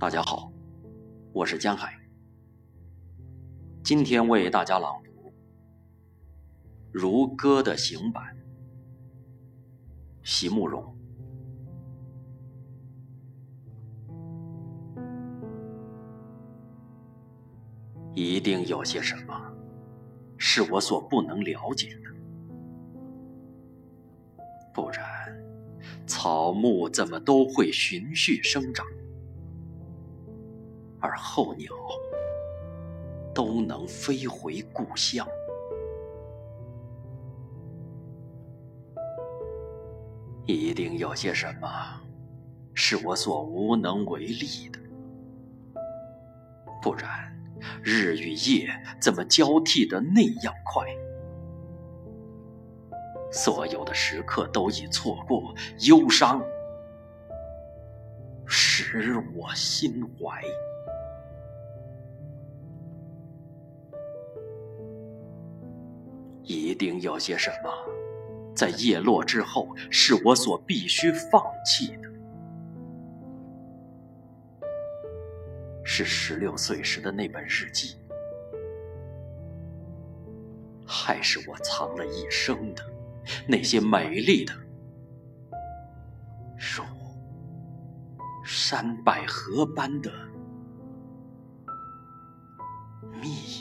大家好，我是江海。今天为大家朗读《如歌的行板》，席慕容。一定有些什么是我所不能了解的，不然草木怎么都会循序生长？而候鸟都能飞回故乡，一定有些什么是我所无能为力的，不然日与夜怎么交替的那样快？所有的时刻都已错过，忧伤使我心怀。一定有些什么，在叶落之后，是我所必须放弃的。是十六岁时的那本日记，还是我藏了一生的那些美丽的，如山百合般的蜜？